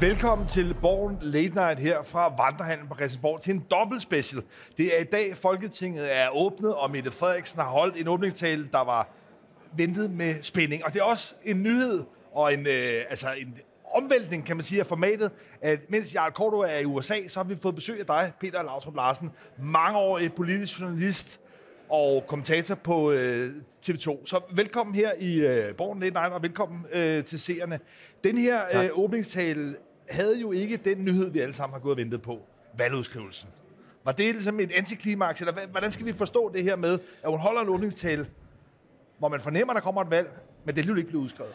Velkommen til Borgen Late Night her fra Vandrehandlen på Christiansborg til en dobbelt special. Det er i dag, Folketinget er åbnet, og Mette Frederiksen har holdt en åbningstale, der var ventet med spænding. Og det er også en nyhed og en, øh, altså en omvæltning, kan man sige, af formatet, at mens Jarl Korto er i USA, så har vi fået besøg af dig, Peter Lautrup Larsen, mangeårig politisk journalist og kommentator på øh, TV2. Så velkommen her i øh, Borgen Late Night, og velkommen øh, til seerne. Den her øh, åbningstale havde jo ikke den nyhed, vi alle sammen har gået og ventet på. Valgudskrivelsen. Var det ligesom et antiklimaks, eller hvordan skal vi forstå det her med, at hun holder en åbningstale, hvor man fornemmer, at der kommer et valg, men det alligevel ikke blevet udskrevet?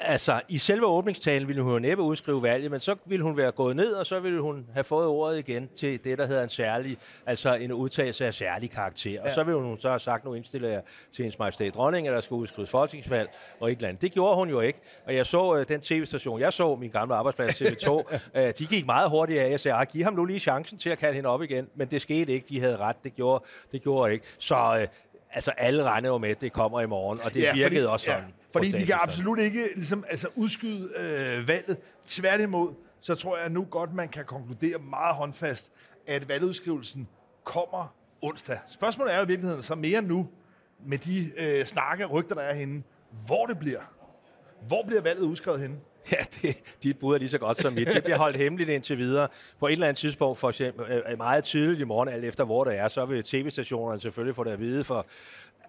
Altså, i selve åbningstalen ville hun jo næppe udskrive valget, men så ville hun være gået ned, og så ville hun have fået ordet igen til det, der hedder en særlig, altså en udtalelse af særlig karakter. Og Ja. så ville hun så have sagt, nu indstiller jeg til hendes majestæt dronning, at der skal udskrives folketingsvalg og et eller andet. Det gjorde hun jo ikke. Og jeg så øh, den tv-station, jeg så, min gamle arbejdsplads TV2, øh, de gik meget hurtigt af. Jeg sagde, "Ah, giv ham nu lige chancen til at kalde hende op igen. Men det skete ikke. De havde ret. Det gjorde, det gjorde ikke. Så øh, altså, alle regner jo med, at det kommer i morgen, og det ja, virkede fordi, også sådan. på fordi vi kan absolut ikke ligesom, altså, udskyde øh, valget. Tværtimod, så tror jeg nu godt, man kan konkludere meget håndfast, at valgudskrivelsen kommer onsdag. Spørgsmålet er jo i virkeligheden så mere nu, med de øh, snakke og rygter, der er henne, hvor det bliver. Hvor bliver valget udskrevet henne? Ja, det, dit bud er lige så godt som mit. Det bliver holdt hemmeligt indtil videre. På et eller andet tidspunkt, for eksempel øh, øh, meget tidligt i morgen, alt efter hvor det er, så vil tv-stationerne selvfølgelig få det at vide, for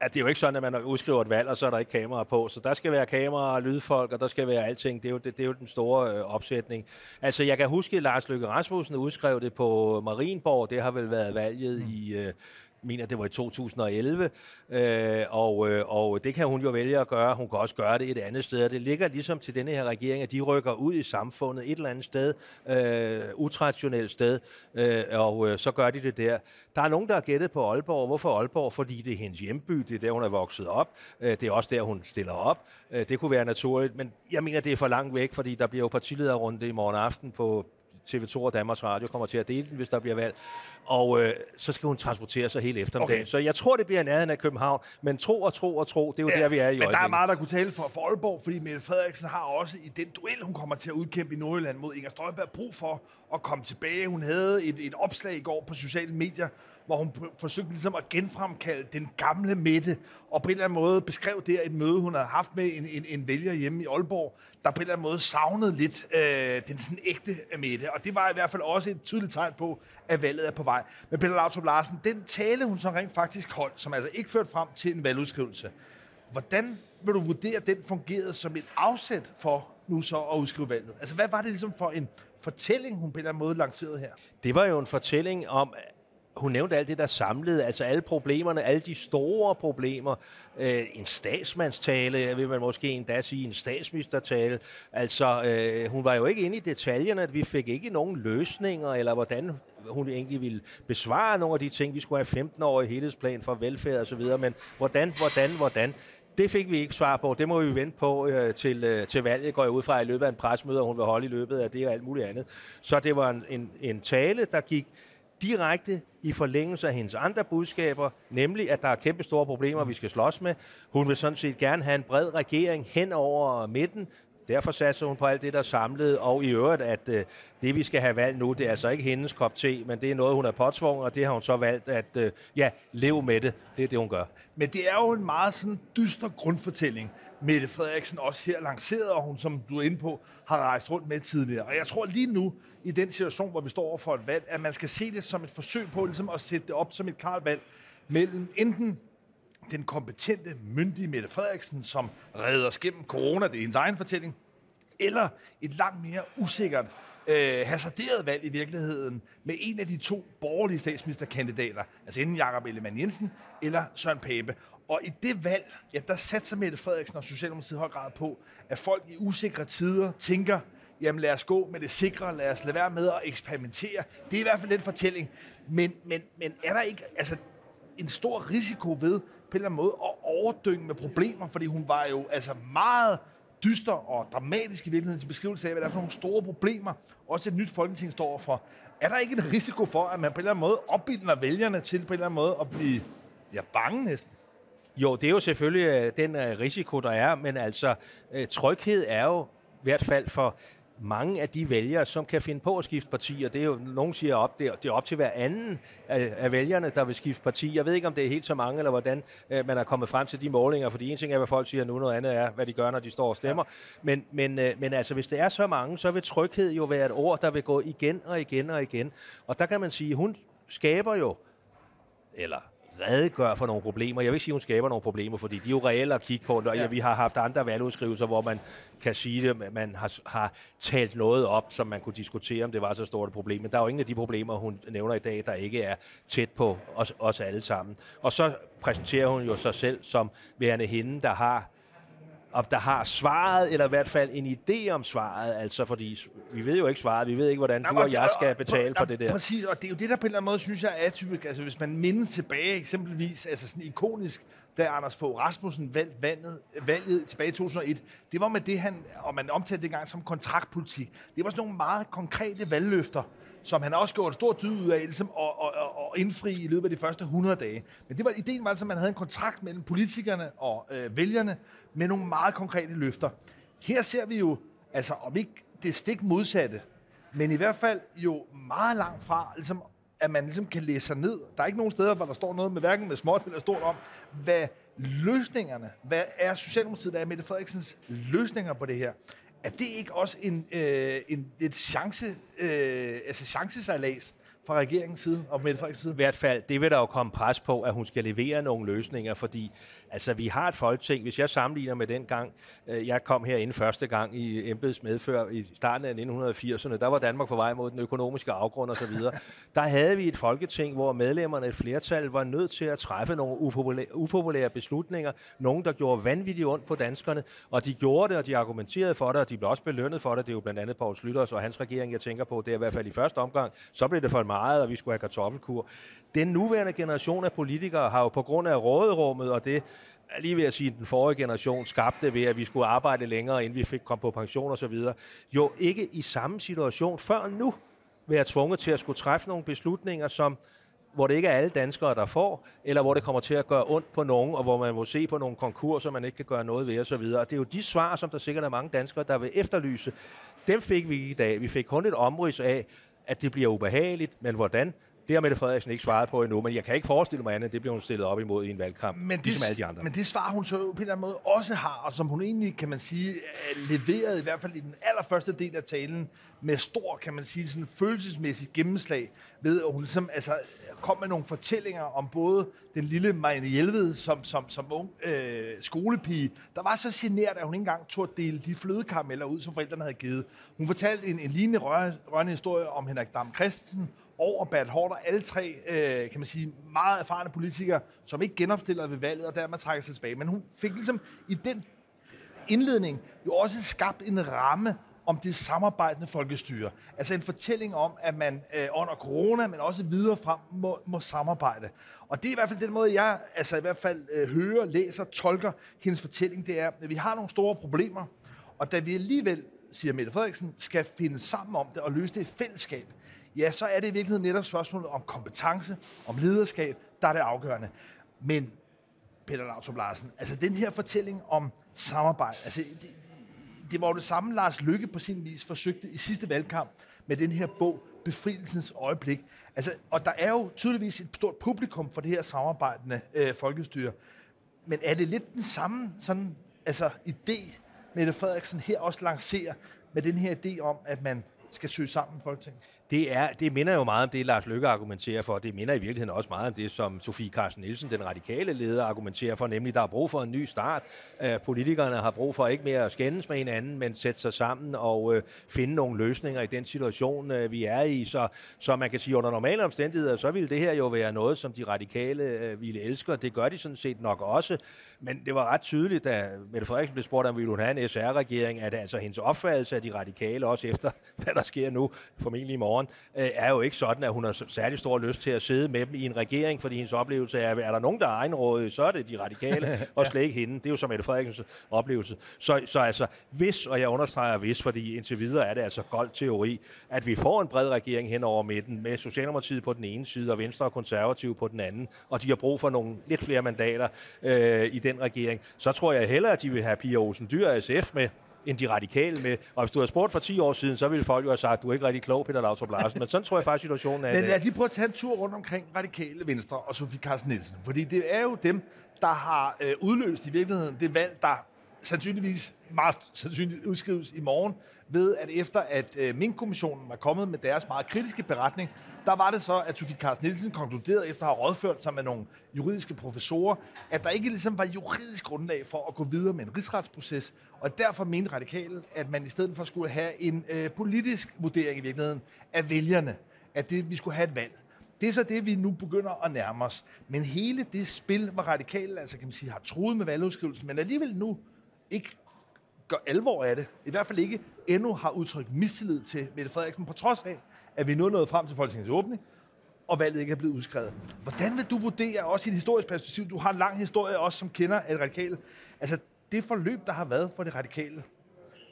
at det er jo ikke sådan, at man udskriver et valg, og så er der ikke kamera på. Så der skal være kamera og lydfolk, og der skal være alting. Det er jo, det, det er jo den store øh, opsætning. Altså, jeg kan huske, at Lars Løkke Rasmussen udskrev det på Marienborg. Det har vel været valget mm. i... Øh, mener, det var i 2011, øh, og, øh, og det kan hun jo vælge at gøre. Hun kan også gøre det et andet sted. Og Det ligger ligesom til denne her regering, at de rykker ud i samfundet et eller andet sted, øh, utraditionelt sted, øh, og øh, så gør de det der. Der er nogen, der har gættet på Aalborg. Hvorfor Aalborg? Fordi det er hendes hjemby, det er der, hun er vokset op. Øh, det er også der, hun stiller op. Øh, det kunne være naturligt, men jeg mener, det er for langt væk, fordi der bliver jo partilederrunde i morgen aften på TV2 og Danmarks Radio kommer til at dele den, hvis der bliver valg. Og øh, så skal hun transportere sig hele eftermiddagen. Okay. Så jeg tror, det bliver nærheden af København. Men tro og tro og tro, det er jo ja, der, vi er i Men der er øjeblikket. meget, der kunne tale for, for Aalborg, fordi Mette Frederiksen har også i den duel, hun kommer til at udkæmpe i Nordjylland mod Inger Støjberg, brug for at komme tilbage. Hun havde et, et opslag i går på sociale medier, hvor hun forsøgte ligesom at genfremkalde den gamle Mette, og på en eller anden måde beskrev der et møde, hun havde haft med en, en, en vælger hjemme i Aalborg, der på en eller anden måde savnede lidt øh, den sådan ægte Mette. Og det var i hvert fald også et tydeligt tegn på, at valget er på vej. Men Peter Lautrup Larsen, den tale, hun så rent faktisk holdt, som altså ikke førte frem til en valgudskrivelse, Hvordan vil du vurdere, at den fungerede som et afsæt for nu så at udskrive valget? Altså, hvad var det ligesom for en fortælling, hun på en eller anden måde lancerede her? Det var jo en fortælling om, hun nævnte alt det, der samlede, altså alle problemerne, alle de store problemer. Øh, en statsmandstale, vil man måske endda sige, en statsministertale. Altså, øh, hun var jo ikke inde i detaljerne, at vi fik ikke nogen løsninger, eller hvordan hun egentlig ville besvare nogle af de ting. Vi skulle have 15-årig helhedsplan for velfærd osv., men hvordan, hvordan, hvordan? Det fik vi ikke svar på. Det må vi vente på øh, til, øh, til valget, går jeg ud fra i løbet af en presmøde, og hun vil holde i løbet af det og alt muligt andet. Så det var en, en, en tale, der gik direkte i forlængelse af hendes andre budskaber, nemlig at der er kæmpe store problemer, vi skal slås med. Hun vil sådan set gerne have en bred regering hen over midten. Derfor satser hun på alt det, der er samlet, og i øvrigt, at øh, det, vi skal have valgt nu, det er altså ikke hendes kop te, men det er noget, hun er påtvunget, og det har hun så valgt at, øh, ja, leve med det. Det er det, hun gør. Men det er jo en meget sådan dyster grundfortælling, Mette Frederiksen også her lanceret, og hun, som du er inde på, har rejst rundt med tidligere. Og jeg tror lige nu, i den situation, hvor vi står over for et valg, at man skal se det som et forsøg på ligesom at sætte det op som et klart valg mellem enten den kompetente, myndige Mette Frederiksen, som redder os gennem corona, det er hendes egen fortælling, eller et langt mere usikkert, øh, hasarderet valg i virkeligheden med en af de to borgerlige statsministerkandidater, altså enten Jakob Ellemann Jensen eller Søren Pape. Og i det valg, ja, der satser Mette Frederiksen og Socialdemokratiet høj grad på, at folk i usikre tider tænker, jamen lad os gå med det sikre, lad os lade være med at eksperimentere. Det er i hvert fald den fortælling. Men, men, men er der ikke altså, en stor risiko ved på en eller anden måde at overdynge med problemer, fordi hun var jo altså meget dyster og dramatisk i virkeligheden til beskrivelse af, hvad der er for nogle store problemer, også et nyt folketing står overfor. Er der ikke en risiko for, at man på en eller anden måde opbilder vælgerne til på en eller anden måde at blive ja, bange næsten? Jo, det er jo selvfølgelig øh, den øh, risiko, der er, men altså, øh, tryghed er jo i hvert fald for mange af de vælgere, som kan finde på at skifte parti, og det er jo, nogen siger op, det er, det er op til hver anden af, af vælgerne, der vil skifte parti. Jeg ved ikke, om det er helt så mange, eller hvordan øh, man er kommet frem til de målinger, fordi en ting er, hvad folk siger nu, noget andet er, hvad de gør, når de står og stemmer. Ja. Men, men, øh, men altså, hvis det er så mange, så vil tryghed jo være et ord, der vil gå igen og igen og igen. Og der kan man sige, hun skaber jo, eller redegør for nogle problemer. Jeg vil ikke sige, at hun skaber nogle problemer, fordi de er jo reelle at kigge på. Og ja. Vi har haft andre valgudskrivelser, hvor man kan sige det, man har, har talt noget op, som man kunne diskutere, om det var så stort et problem. Men der er jo ingen af de problemer, hun nævner i dag, der ikke er tæt på os, os alle sammen. Og så præsenterer hun jo sig selv som værende hende, der har om der har svaret, eller i hvert fald en idé om svaret, altså fordi vi ved jo ikke svaret, vi ved ikke, hvordan Nej, du og jeg skal betale for det der. Præcis, og det er jo det, der på en eller anden måde, synes jeg er atypisk. Altså hvis man mindes tilbage eksempelvis, altså sådan ikonisk, da Anders Fogh Rasmussen valgte valget, valget tilbage i 2001, det var med det, han, og man omtalte det gang som kontraktpolitik. Det var sådan nogle meget konkrete valgløfter, som han også gjorde et stort dyd ud af ligesom, og, og, og, at indfri i løbet af de første 100 dage. Men det var, ideen var altså, at man havde en kontrakt mellem politikerne og øh, vælgerne med nogle meget konkrete løfter. Her ser vi jo, altså om ikke det stik modsatte, men i hvert fald jo meget langt fra, ligesom, at man ligesom kan læse sig ned. Der er ikke nogen steder, hvor der står noget med hverken med småt eller stort om, hvad løsningerne, hvad er Socialdemokratiet, der er Mette Frederiksens løsninger på det her? Er det ikke også en, øh, en et chance, øh, altså chancesejlads fra regeringens side og Mette Frederiksens side? I hvert fald, det vil der jo komme pres på, at hun skal levere nogle løsninger, fordi altså, vi har et folketing, hvis jeg sammenligner med den gang, øh, jeg kom herinde første gang i embeds medfør i starten af 1980'erne, der var Danmark på vej mod den økonomiske afgrund osv., der havde vi et folketing, hvor medlemmerne, et flertal, var nødt til at træffe nogle upopulære, upopulære beslutninger, nogen, der gjorde vanvittigt ondt på danskerne, og de gjorde det, og de argumenterede for det, og de blev også belønnet for det. Det er jo blandt andet Poul Slytters og hans regering, jeg tænker på, det er i hvert fald i første omgang. Så blev det for meget, og vi skulle have kartoffelkur. Den nuværende generation af politikere har jo på grund af råderummet og det, er lige ved at sige, den forrige generation skabte ved, at vi skulle arbejde længere, inden vi fik kom på pension og så videre, jo ikke i samme situation før nu være tvunget til at skulle træffe nogle beslutninger, som hvor det ikke er alle danskere, der får, eller hvor det kommer til at gøre ondt på nogen, og hvor man må se på nogle konkurser, man ikke kan gøre noget ved osv. Og det er jo de svar, som der sikkert er mange danskere, der vil efterlyse. Dem fik vi i dag. Vi fik kun et omrids af, at det bliver ubehageligt, men hvordan? Det har Mette Frederiksen ikke svaret på endnu, men jeg kan ikke forestille mig andet, det bliver hun stillet op imod i en valgkamp, men det, ligesom alle de andre. Men det svar, hun så på en eller anden måde også har, og som hun egentlig, kan man sige, leveret i hvert fald i den allerførste del af talen, med stor, kan man sige, sådan følelsesmæssigt gennemslag, ved at hun ligesom, altså, kom med nogle fortællinger om både den lille Marianne Hjelved, som, som, som ung øh, skolepige, der var så genert, at hun ikke engang tog at dele de flødekarameller ud, som forældrene havde givet. Hun fortalte en, en lignende rørende historie om Henrik Dam Christensen, og Bert Hårder, alle tre, øh, kan man sige, meget erfarne politikere, som ikke genopstiller ved valget, og dermed trækker sig tilbage. Men hun fik ligesom i den indledning jo også skabt en ramme om det samarbejdende folkestyre. Altså en fortælling om, at man øh, under corona, men også videre frem, må, må samarbejde. Og det er i hvert fald den måde, jeg altså i hvert fald øh, hører, læser, tolker hendes fortælling, det er, at vi har nogle store problemer, og da vi alligevel, siger Mette Frederiksen, skal finde sammen om det og løse det i fællesskab, ja, så er det i virkeligheden netop spørgsmålet om kompetence, om lederskab, der er det afgørende. Men, Peter Lautrup Larsen, altså den her fortælling om samarbejde, altså det, det var jo det samme, Lars Lykke på sin vis forsøgte i sidste valgkamp med den her bog, Befrielsens øjeblik. Altså, og der er jo tydeligvis et stort publikum for det her samarbejdende øh, folkestyre. Men er det lidt den samme sådan, altså, idé, Mette Frederiksen her også lancerer med den her idé om, at man skal søge sammen i Folketinget? Det, er, det minder jo meget om det, Lars Løkke argumenterer for. Det minder i virkeligheden også meget om det, som Sofie Carsten Nielsen, den radikale leder, argumenterer for, nemlig der er brug for en ny start. Uh, politikerne har brug for ikke mere at skændes med hinanden, men sætte sig sammen og øh, finde nogle løsninger i den situation, øh, vi er i. Så, så man kan sige, under normale omstændigheder, så ville det her jo være noget, som de radikale ville elske, og det gør de sådan set nok også. Men det var ret tydeligt, da Mette Frederiksen blev spurgt, om vi ville have en SR-regering, at altså hendes opfattelse af de radikale, også efter hvad der sker nu, formentlig i morgen, morgen, øh, er jo ikke sådan, at hun har særlig stor lyst til at sidde med dem i en regering, fordi hendes oplevelse er, er der nogen, der er egenrådige, så er det de radikale, og slet ikke hende. Det er jo som Mette Frederiksens oplevelse. Så, så altså, hvis, og jeg understreger hvis, fordi indtil videre er det altså gold teori, at vi får en bred regering hen over midten, med Socialdemokratiet på den ene side, og Venstre og Konservative på den anden, og de har brug for nogle lidt flere mandater øh, i den regering, så tror jeg hellere, at de vil have Pia Olsen Dyr SF med, end de radikale med. Og hvis du havde spurgt for 10 år siden, så ville folk jo have sagt, du er ikke rigtig klog, Peter Lautrup Larsen. Men sådan tror jeg faktisk, situationen er. Men lad os lige prøve at tage en tur rundt omkring radikale Venstre og Sofie Carsten Nielsen. Fordi det er jo dem, der har øh, udløst i virkeligheden det valg, der sandsynligvis meget sandsynligt udskrives i morgen, ved at efter at øh, Mink-kommissionen var kommet med deres meget kritiske beretning, der var det så, at Sofie Carsten Nielsen konkluderede efter at have rådført sig med nogle juridiske professorer, at der ikke ligesom var juridisk grundlag for at gå videre med en rigsretsproces, og derfor mente radikale, at man i stedet for skulle have en øh, politisk vurdering i virkeligheden af vælgerne, at det, vi skulle have et valg. Det er så det, vi nu begynder at nærme os. Men hele det spil, hvor radikale altså, kan man sige, har troet med valgudskrivelsen, men alligevel nu ikke gør alvor af det, i hvert fald ikke endnu har udtrykt mistillid til Mette Frederiksen, på trods af, at vi nu er nået frem til Folketingets åbning, og valget ikke er blevet udskrevet. Hvordan vil du vurdere, også i et historisk perspektiv, du har en lang historie også som kender et radikale, altså det forløb, der har været for det radikale,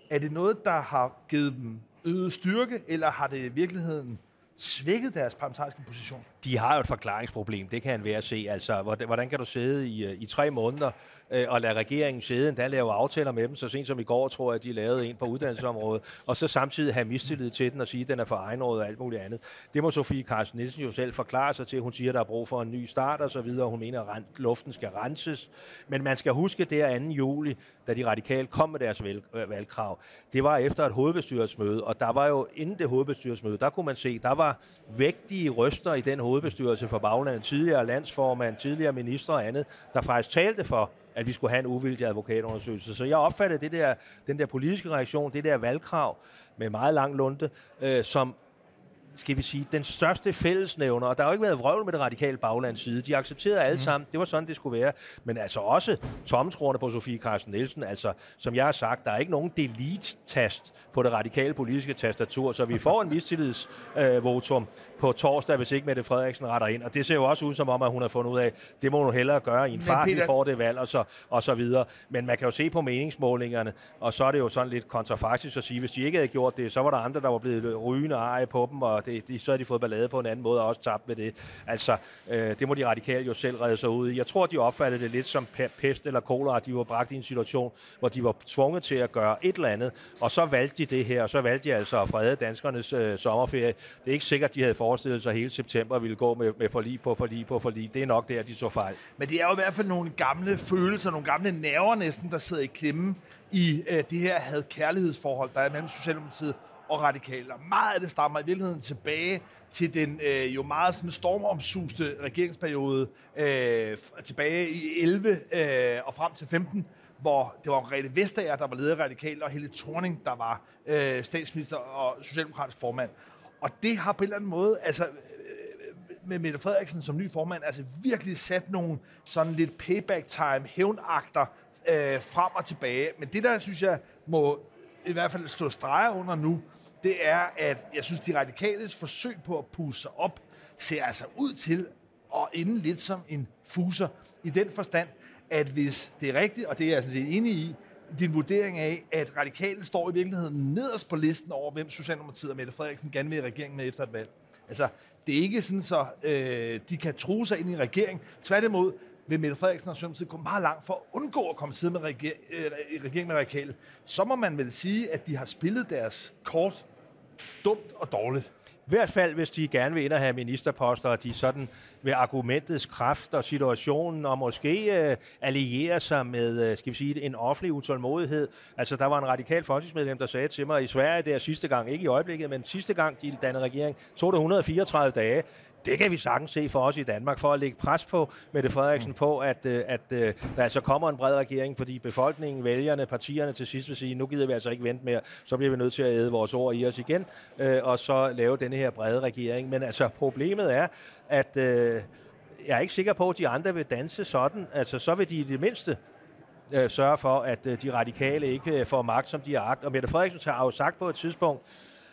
er det noget, der har givet dem øget styrke, eller har det i virkeligheden svækket deres parlamentariske position? De har jo et forklaringsproblem, det kan han være at se. Altså, hvordan kan du sidde i, øh, i tre måneder øh, og lade regeringen sidde, endda lave aftaler med dem, så sent som i går, tror jeg, de lavede en på uddannelsesområdet, og så samtidig have mistillid til den og sige, at den er for egenrådet og alt muligt andet. Det må Sofie Carsten Nielsen jo selv forklare sig til. Hun siger, at der er brug for en ny start og så videre. Hun mener, at luften skal renses. Men man skal huske, det er 2. juli, da de radikale kom med deres øh, valgkrav. Det var efter et hovedbestyrelsesmøde, og der var jo inden det hovedbestyrelsesmøde, der kunne man se, der var vægtige røster i den hovedbestyrelse for baglandet, tidligere landsformand, tidligere minister og andet, der faktisk talte for, at vi skulle have en uvildig advokatundersøgelse. Så jeg opfattede det der, den der politiske reaktion, det der valgkrav med meget lang lunte, øh, som skal vi sige, den største fællesnævner, og der har jo ikke været vrøvl med det radikale baglands side. De accepterede alle mm. sammen, det var sådan, det skulle være. Men altså også tommelskruerne på Sofie Carsten Nielsen, altså som jeg har sagt, der er ikke nogen delete-tast på det radikale politiske tastatur, så vi får en mistillidsvotum øh, på torsdag, hvis ikke Mette Frederiksen retter ind. Og det ser jo også ud som om, at hun har fundet ud af, det må hun hellere gøre i en fart, Peter... får det valg, og så, og så videre. Men man kan jo se på meningsmålingerne, og så er det jo sådan lidt kontrafaktisk at sige, hvis de ikke havde gjort det, så var der andre, der var blevet rygende eje på dem, og det, de, så har de fået ballade på en anden måde og også tabt med det. Altså, øh, det må de radikale jo selv redde sig ud i. Jeg tror, de opfattede det lidt som pest eller kolera, at de var bragt i en situation, hvor de var tvunget til at gøre et eller andet, og så valgte de det her, og så valgte de altså at frede danskernes øh, sommerferie. Det er ikke sikkert, de havde forestillet sig, at hele september ville gå med, med forlig på forlig på forlig. Det er nok der, de så fejl. Men det er jo i hvert fald nogle gamle følelser, nogle gamle nerver næsten, der sidder i klemme i øh, det her had kærlighedsforhold, der er mellem Socialdemokratiet og radikale. Og meget af det stammer i virkeligheden tilbage til den øh, jo meget sådan stormomsuste regeringsperiode øh, tilbage i 11 øh, og frem til 15, hvor det var Rete Vestager, der var leder radikal, og Helle Thorning, der var øh, statsminister og socialdemokratisk formand. Og det har på en eller anden måde, altså øh, øh, med Mette Frederiksen som ny formand, altså virkelig sat nogle sådan lidt payback time, hævnagter øh, frem og tilbage. Men det der, synes jeg, må i hvert fald stå streger under nu, det er, at jeg synes, de radikales forsøg på at pusse sig op, ser altså ud til at ende lidt som en fuser. I den forstand, at hvis det er rigtigt, og det er jeg altså lidt enig i, din vurdering af, at radikale står i virkeligheden nederst på listen over, hvem Socialdemokratiet og Mette Frederiksen gerne vil i regeringen med efter et valg. Altså, det er ikke sådan, så øh, de kan true sig ind i regeringen. Tværtimod vil Mette Frederiksen og Socialdemokratiet gå meget langt for at undgå at komme sidde med reger- regeringen regering med radikale. Så må man vel sige, at de har spillet deres kort dumt og dårligt. I hvert fald, hvis de gerne vil ind og have ministerposter, og de sådan med argumentets kraft og situationen, og måske øh, alliere sig med, uh, skal vi sige, en offentlig utålmodighed. Altså, der var en radikal folketingsmedlem, der sagde til mig, i Sverige der sidste gang, ikke i øjeblikket, men sidste gang, de dannede regering, tog det 134 dage det kan vi sagtens se for os i Danmark, for at lægge pres på Mette Frederiksen på, at, øh, at, at der altså kommer en bred regering, fordi befolkningen, vælgerne, partierne til sidst vil sige, nu gider vi altså ikke vente mere, så bliver vi nødt til at æde vores ord i os igen, øh, og så lave denne her brede regering. Men altså, problemet er, at øh, jeg er ikke sikker på, at de andre vil danse sådan. Altså, så vil de i det mindste øh, sørge for, at øh, de radikale ikke får magt, som de har agt. Og Mette Frederiksen har jo sagt på et tidspunkt,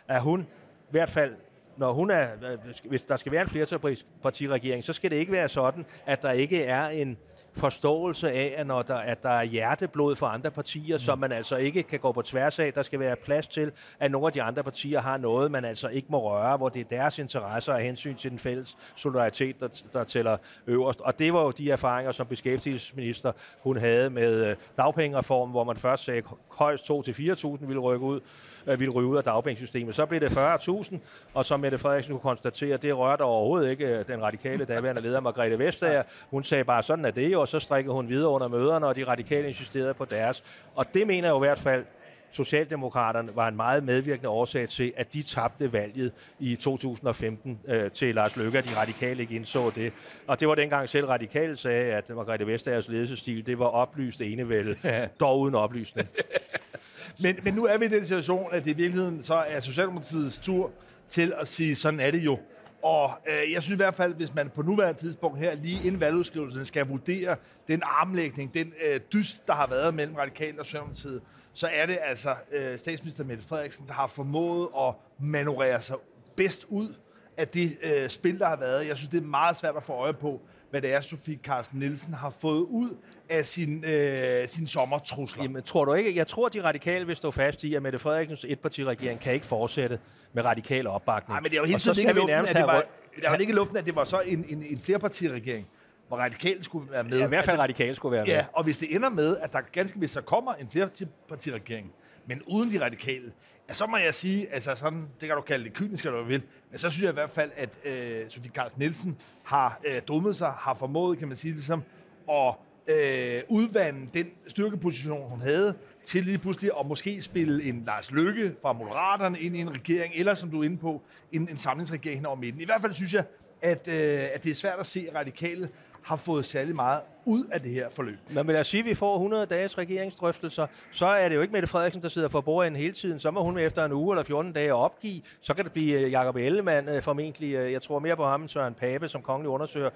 at hun i hvert fald når hun er, øh, hvis der skal være en flertalspartiregering, så skal det ikke være sådan, at der ikke er en forståelse af, at når der, at der er hjerteblod for andre partier, mm. som man altså ikke kan gå på tværs af. Der skal være plads til, at nogle af de andre partier har noget, man altså ikke må røre, hvor det er deres interesser og hensyn til den fælles solidaritet, der, der tæller øverst. Og det var jo de erfaringer, som beskæftigelsesminister hun havde med øh, dagpengereformen, hvor man først sagde, højst 2-4.000 ville rykke ud, øh, ville ryge ud af dagpengesystemet. Så blev det 40.000, og som Mette Frederiksen kunne konstatere, det rørte overhovedet ikke øh, den radikale daværende leder Margrethe Vestager. Hun sagde bare, sådan er det jo, og så strikkede hun videre under møderne, og de radikale insisterede på deres. Og det mener jeg jo i hvert fald, Socialdemokraterne var en meget medvirkende årsag til, at de tabte valget i 2015 øh, til Lars Løkke, at de radikale ikke indså det. Og det var dengang selv radikale sagde, at Margrethe Vestagers ledelsesstil, det var oplyst enevælde, ja. dog uden oplysning. men, men nu er vi i den situation, at det i virkeligheden så er Socialdemokratiets tur til at sige, sådan er det jo. Og øh, jeg synes i hvert fald, hvis man på nuværende tidspunkt her, lige inden valgudskrivelsen, skal vurdere den armlægning, den øh, dyst, der har været mellem radikal og Socialdemokratiet, så er det altså øh, statsminister Mette Frederiksen, der har formået at manøvrere sig bedst ud af det øh, spil, der har været. Jeg synes, det er meget svært at få øje på, hvad det er, Sofie Carsten Nielsen har fået ud af sin, øh, sin sommertrusler. Jamen, tror du ikke? Jeg tror, de radikale vil stå fast i, at Mette Frederiksens etpartiregering kan ikke fortsætte med radikale opbakning. Nej, men det er jo hele tiden ikke luften, at det var, det var ikke luften, at det var så en, en, en flerpartiregering hvor radikale skulle være med. Ja, i hvert fald altså, radikale skulle være med. Ja, og hvis det ender med, at der ganske vist så kommer en flerpartiregering, men uden de radikale, ja, så må jeg sige, altså sådan, det kan du kalde det kynisk, eller du vil, men så synes jeg i hvert fald, at øh, Sofie Carsten Nielsen har øh, dummet sig, har formået, kan man sige, ligesom, at øh, udvande den styrkeposition, hun havde, til lige pludselig at måske spille en Lars Lykke fra Moderaterne ind i en regering, eller som du er inde på, en, en samlingsregering over midten. I hvert fald synes jeg, at, øh, at det er svært at se radikale har fået særlig meget ud af det her forløb. Men lad os sige, at vi får 100 dages regeringsdrøftelser, så er det jo ikke Mette Frederiksen, der sidder for bordenden hele tiden. Så må hun efter en uge eller 14 dage opgive. Så kan det blive øh, Jakob Ellemann øh, formentlig. Øh, jeg tror mere på ham end Søren Pape, som kongelig undersøger.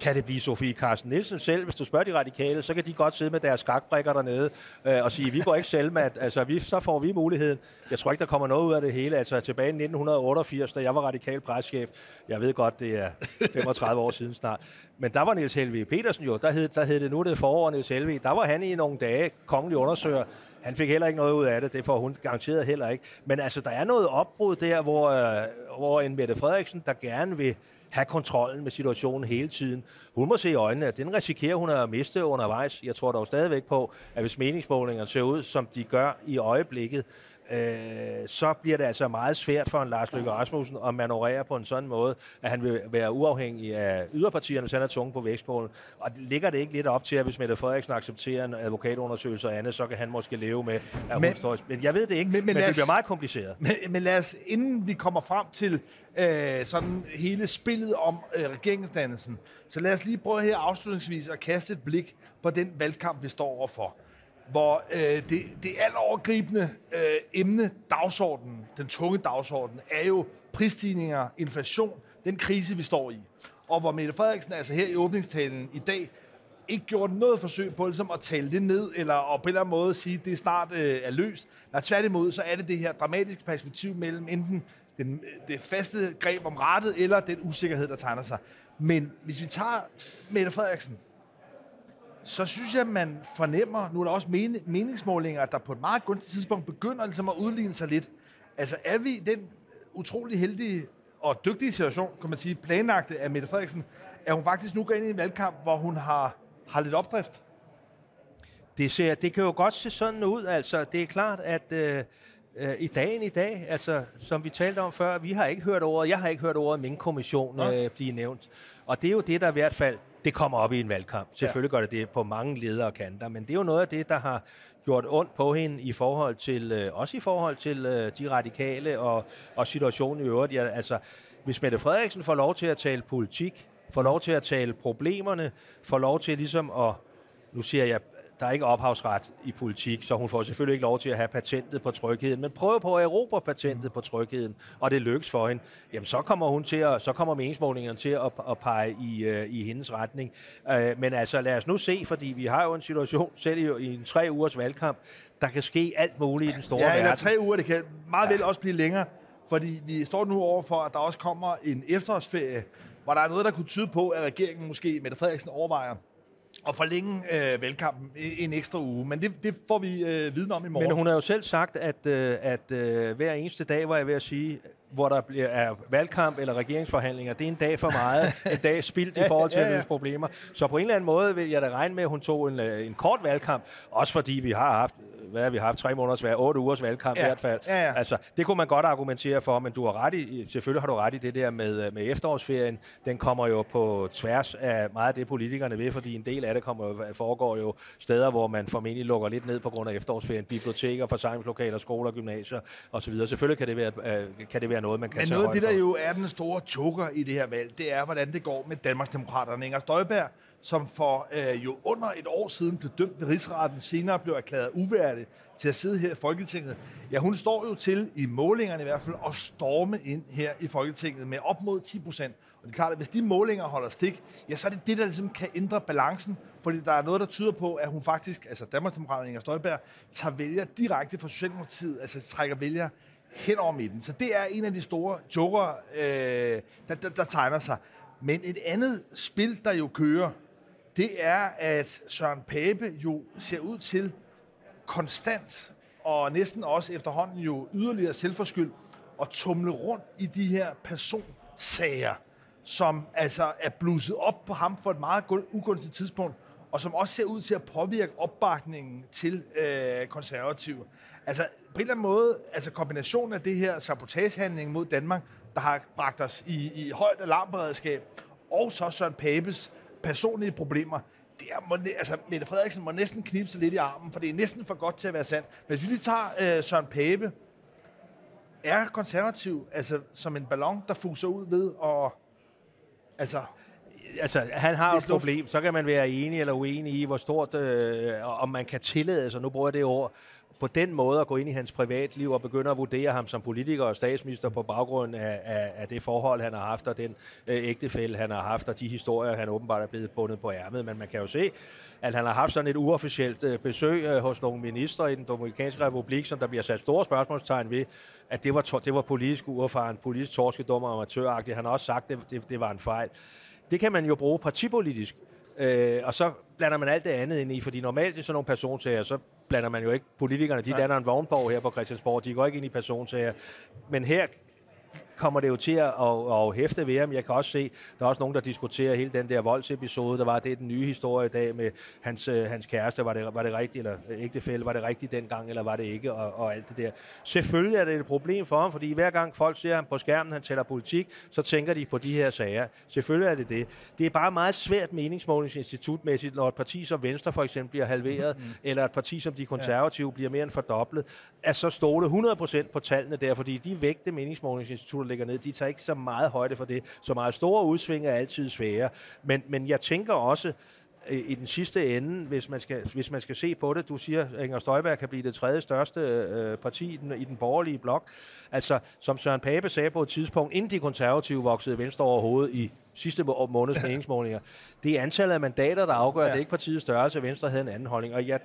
Kan det blive Sofie Carsten Nielsen selv? Hvis du spørger de radikale, så kan de godt sidde med deres skakbrikker dernede øh, og sige, vi går ikke selv med, altså vi, så får vi muligheden. Jeg tror ikke, der kommer noget ud af det hele. Altså tilbage i 1988, da jeg var radikal preschef, jeg ved godt, det er 35 år siden snart, men der var Niels Helve Petersen jo, der hed, der hed det nu det forår Niels Helve, der var han i nogle dage kongelig undersøger, han fik heller ikke noget ud af det, det får hun garanteret heller ikke. Men altså, der er noget opbrud der, hvor, øh, hvor en Mette Frederiksen, der gerne vil have kontrollen med situationen hele tiden. Hun må se i øjnene, at den risikerer hun at miste undervejs. Jeg tror dog stadigvæk på, at hvis meningsmålingerne ser ud, som de gør i øjeblikket, øh, så bliver det altså meget svært for en Lars Løkke Rasmussen at manøvrere på en sådan måde, at han vil være uafhængig af yderpartierne, hvis han er tunge på vægtskålen. Og ligger det ikke lidt op til, at hvis Mette Frederiksen accepterer en advokatundersøgelse og andet, så kan han måske leve med, at men, hun Men jeg ved det ikke, men, men, men det bliver meget kompliceret. Men, men lad os, inden vi kommer frem til øh, sådan hele spillet om øh, regeringsdannelsen, så lad os lige prøve her afslutningsvis at kaste et blik på den valgkamp, vi står overfor hvor øh, det, det overgribende øh, emne, dagsordenen, den tunge dagsorden, er jo prisstigninger, inflation, den krise, vi står i. Og hvor Mette Frederiksen altså her i åbningstalen i dag ikke gjort noget forsøg på ligesom at tale det ned, eller og på en eller anden måde sige, at det snart øh, er løst. Nej, tværtimod, så er det det her dramatiske perspektiv mellem enten den, øh, det faste greb om rettet, eller den usikkerhed, der tegner sig. Men hvis vi tager Mette Frederiksen, så synes jeg, man fornemmer, nu er der også meningsmålinger, der på et meget gunstigt tidspunkt begynder ligesom at udligne sig lidt. Altså er vi den utrolig heldige og dygtige situation, kan man sige, planlagte af Mette Frederiksen, at hun faktisk nu går ind i en valgkamp, hvor hun har, har lidt opdrift? Det, ser, det kan jo godt se sådan ud. Altså, det er klart, at øh, øh, i dagen i dag, altså, som vi talte om før, vi har ikke hørt ordet, jeg har ikke hørt ordet Mink-kommission øh, blive nævnt. Og det er jo det, der i hvert fald det kommer op i en valgkamp. Selvfølgelig ja. gør det det på mange ledere kanter, men det er jo noget af det, der har gjort ondt på hende i forhold til, øh, også i forhold til øh, de radikale og, og situationen i øvrigt. Ja, altså, hvis Mette Frederiksen får lov til at tale politik, får lov til at tale problemerne, får lov til ligesom at, nu siger jeg der er ikke ophavsret i politik, så hun får selvfølgelig ikke lov til at have patentet på trygheden, men prøver på at erobre patentet på trygheden, og det lykkes for hende, jamen så kommer hun til at, så kommer meningsmålingerne til at, at pege i, uh, i hendes retning. Uh, men altså lad os nu se, fordi vi har jo en situation selv i, i en tre ugers valgkamp, der kan ske alt muligt i den store ja, verden. Ja, tre uger, det kan meget ja. vel også blive længere, fordi vi står nu over for, at der også kommer en efterårsferie, hvor der er noget, der kunne tyde på, at regeringen måske, Mette Frederiksen, overvejer og forlænge øh, valgkampen en ekstra uge. Men det, det får vi øh, viden om i morgen. Men hun har jo selv sagt, at, øh, at øh, hver eneste dag, var jeg ved at sige, hvor der er valgkamp eller regeringsforhandlinger, det er en dag for meget, en dag spildt i forhold til ja, ja, ja. at løse problemer. Så på en eller anden måde vil jeg da regne med, at hun tog en, øh, en kort valgkamp, også fordi vi har haft hvad har vi haft, tre måneders valg, otte ugers valgkamp ja. i hvert fald. Ja, ja. Altså, det kunne man godt argumentere for, men du har ret i, selvfølgelig har du ret i det der med, øh, med efterårsferien. Den kommer jo på tværs af meget af det, politikerne vil, fordi en del af det kommer, foregår jo steder, hvor man formentlig lukker lidt ned på grund af efterårsferien. Biblioteker, forsamlingslokaler, skoler, gymnasier osv. Selvfølgelig kan det være, øh, kan det være noget, man kan Men noget af det, der jo er den store choker i det her valg, det er, hvordan det går med Danmarksdemokraterne. Inger Støjberg som for øh, jo under et år siden blev dømt ved rigsretten, senere blev erklæret uværdig til at sidde her i Folketinget. Ja, hun står jo til, i målingerne i hvert fald, at storme ind her i Folketinget med op mod 10 procent. Og det er klart, at hvis de målinger holder stik, ja, så er det det, der ligesom kan ændre balancen, fordi der er noget, der tyder på, at hun faktisk, altså Danmarksdemokraterne Inger Støjberg, tager vælger direkte fra Socialdemokratiet, altså trækker vælger hen over midten. Så det er en af de store joker, øh, der, der, der tegner sig. Men et andet spil, der jo kører, det er, at Søren Pape jo ser ud til konstant, og næsten også efterhånden jo yderligere selvforskyld, at tumle rundt i de her personsager, som altså er blusset op på ham for et meget ugunstigt tidspunkt, og som også ser ud til at påvirke opbakningen til øh, konservative. Altså på en eller anden måde, altså kombinationen af det her sabotagehandling mod Danmark, der har bragt os i, i højt alarmberedskab, og så Søren Papes personlige problemer, det er, må, altså, Mette Frederiksen må næsten knipse lidt i armen, for det er næsten for godt til at være sandt. Men hvis vi lige tager øh, Søren Pape, er konservativ altså, som en ballon, der fuser ud ved og altså altså, han har et problem. Så kan man være enig eller uenig i, hvor stort, øh, om man kan tillade sig, nu bruger jeg det ord, på den måde at gå ind i hans privatliv og begynde at vurdere ham som politiker og statsminister på baggrund af, af, af det forhold, han har haft, og den øh, ægtefælde, han har haft, og de historier, han åbenbart er blevet bundet på ærmet. Men man kan jo se, at han har haft sådan et uofficielt øh, besøg øh, hos nogle ministre i den Dominikanske Republik, som der bliver sat store spørgsmålstegn ved, at det var, det var politisk uerfaren, politisk torskedom og amatøragtigt. Han har også sagt, at det, det, det var en fejl. Det kan man jo bruge partipolitisk. Øh, og så blander man alt det andet ind i, fordi normalt i sådan nogle personsager, så blander man jo ikke politikerne. De danner en vognborg her på Christiansborg. De går ikke ind i personsager. Men her kommer det jo til at, at, at hæfte ved ham. Jeg kan også se, der er også nogen, der diskuterer hele den der voldsepisode, der var det den nye historie i dag med hans, øh, hans kæreste. Var det, var det rigtigt, eller ægtefælde, var det rigtigt dengang, eller var det ikke, og, og alt det der. Selvfølgelig er det et problem for ham, fordi hver gang folk ser ham på skærmen, han tæller politik, så tænker de på de her sager. Selvfølgelig er det det. Det er bare meget svært meningsmålingsinstitutmæssigt, når et parti som Venstre for eksempel bliver halveret, mm. eller et parti som de konservative ja. bliver mere end fordoblet, at så stole 100% på tallene der, fordi de vægte meningsmålingsinstitutter ligger ned, de tager ikke så meget højde for det. Så meget store udsving er altid svære. Men, men jeg tænker også, i den sidste ende, hvis man, skal, hvis man skal se på det, du siger, at Inger Støjberg kan blive det tredje største øh, parti i den, i den borgerlige blok. Altså, som Søren Pape sagde på et tidspunkt, inden de konservative voksede venstre overhovedet i sidste måneds meningsmålinger, det er antallet af mandater, der afgør, ja. at det ikke partiets størrelse. Venstre havde en anden holdning. Og jeg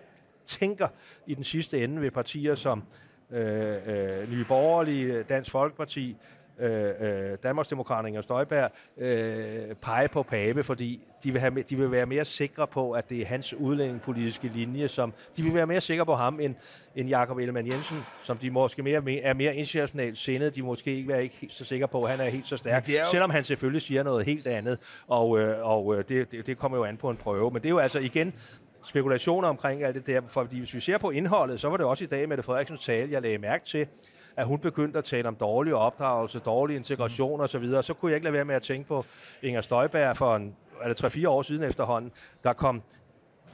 tænker i den sidste ende ved partier som øh, øh, Nye Borgerlige, Dansk Folkeparti, øh, øh, Danmarksdemokraterne og Støjberg øh, pege på Pape, fordi de vil, have, de vil være mere sikre på, at det er hans udlændingepolitiske linje, som de vil være mere sikre på ham end, end Jakob Ellemann Jensen, som de måske mere, er mere internationalt sindet. De måske ikke være ikke så sikre på, at han er helt så stærk, jo... selvom han selvfølgelig siger noget helt andet, og, øh, og øh, det, det, det kommer jo an på en prøve. Men det er jo altså igen spekulationer omkring alt det der, fordi hvis vi ser på indholdet, så var det også i dag med det Frederiksens tale, jeg lagde mærke til, at hun begyndte at tale om dårlig opdragelse, dårlig integration osv., så, videre. så kunne jeg ikke lade være med at tænke på Inger Støjberg for en, det 3-4 år siden efterhånden, der kom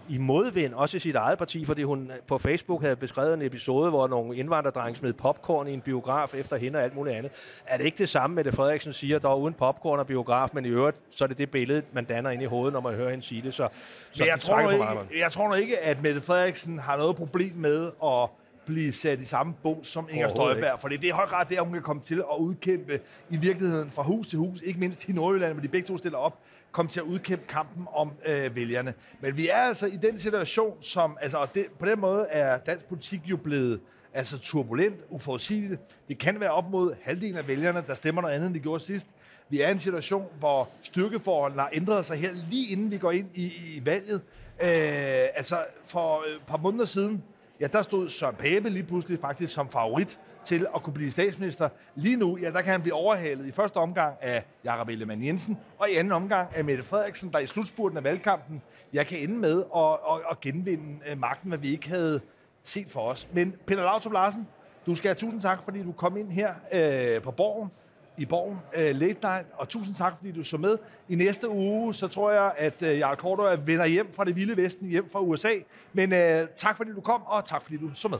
i modvind, også i sit eget parti, fordi hun på Facebook havde beskrevet en episode, hvor nogle indvandrerdrenge smed popcorn i en biograf efter hende og alt muligt andet. Er det ikke det samme med det, Frederiksen siger, der er uden popcorn og biograf, men i øvrigt, så er det det billede, man danner ind i hovedet, når man hører hende sige det. Så, så jeg, tror ikke, jeg tror nok ikke, at Mette Frederiksen har noget problem med at blive sat i samme båd som Inger Støjberg. For det er i høj grad det, hun kan komme til at udkæmpe i virkeligheden fra hus til hus, ikke mindst i Nordjylland, hvor de begge to stiller op, komme til at udkæmpe kampen om øh, vælgerne. Men vi er altså i den situation, som, altså, og det, på den måde er dansk politik jo blevet altså turbulent, uforudsigeligt. Det kan være op mod halvdelen af vælgerne, der stemmer noget andet, end de gjorde sidst. Vi er i en situation, hvor styrkeforholdene har ændret sig her lige inden vi går ind i, i valget. Øh, altså, for et par måneder siden, ja, der stod Søren Pape lige pludselig faktisk som favorit til at kunne blive statsminister. Lige nu, ja, der kan han blive overhalet i første omgang af Jakob Ellemann Jensen, og i anden omgang af Mette Frederiksen, der i slutspurten af valgkampen, jeg kan ende med at, at, at genvinde øh, magten, hvad vi ikke havde set for os. Men Peter Lautrup Larsen, du skal have tusind tak, fordi du kom ind her øh, på Borgen, i Borgen uh, Late Night, og tusind tak, fordi du så med. I næste uge, så tror jeg, at uh, Jarl Kortor vender hjem fra det vilde vesten, hjem fra USA. Men uh, tak, fordi du kom, og tak, fordi du så med.